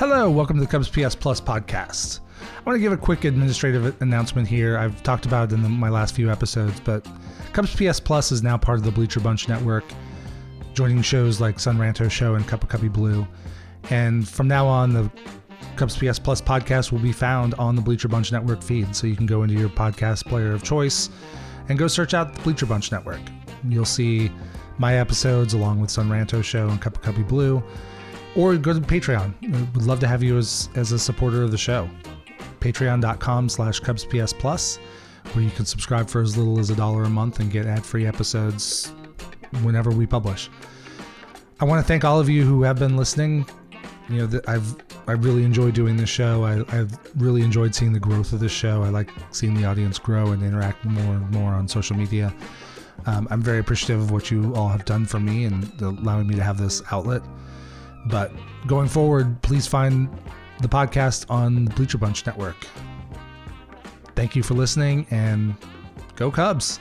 Hello, welcome to the Cubs PS Plus podcast. I want to give a quick administrative announcement here. I've talked about it in the, my last few episodes, but Cubs PS Plus is now part of the Bleacher Bunch network, joining shows like Sun Ranto Show and Cup of Cubby Blue. And from now on, the Cubs PS Plus podcast will be found on the Bleacher Bunch network feed. So you can go into your podcast player of choice and go search out the Bleacher Bunch network. You'll see my episodes along with Sun Ranto Show and Cup of Cubby Blue or go to Patreon. We would love to have you as, as a supporter of the show. Patreon.com slash CubsPS Plus, where you can subscribe for as little as a dollar a month and get ad-free episodes whenever we publish. I want to thank all of you who have been listening. You know, I've I really enjoy doing this show. I, I've really enjoyed seeing the growth of this show. I like seeing the audience grow and interact more and more on social media. Um, I'm very appreciative of what you all have done for me and allowing me to have this outlet. But going forward, please find the podcast on the Bleacher Bunch Network. Thank you for listening and go Cubs.